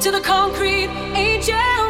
to the concrete angel.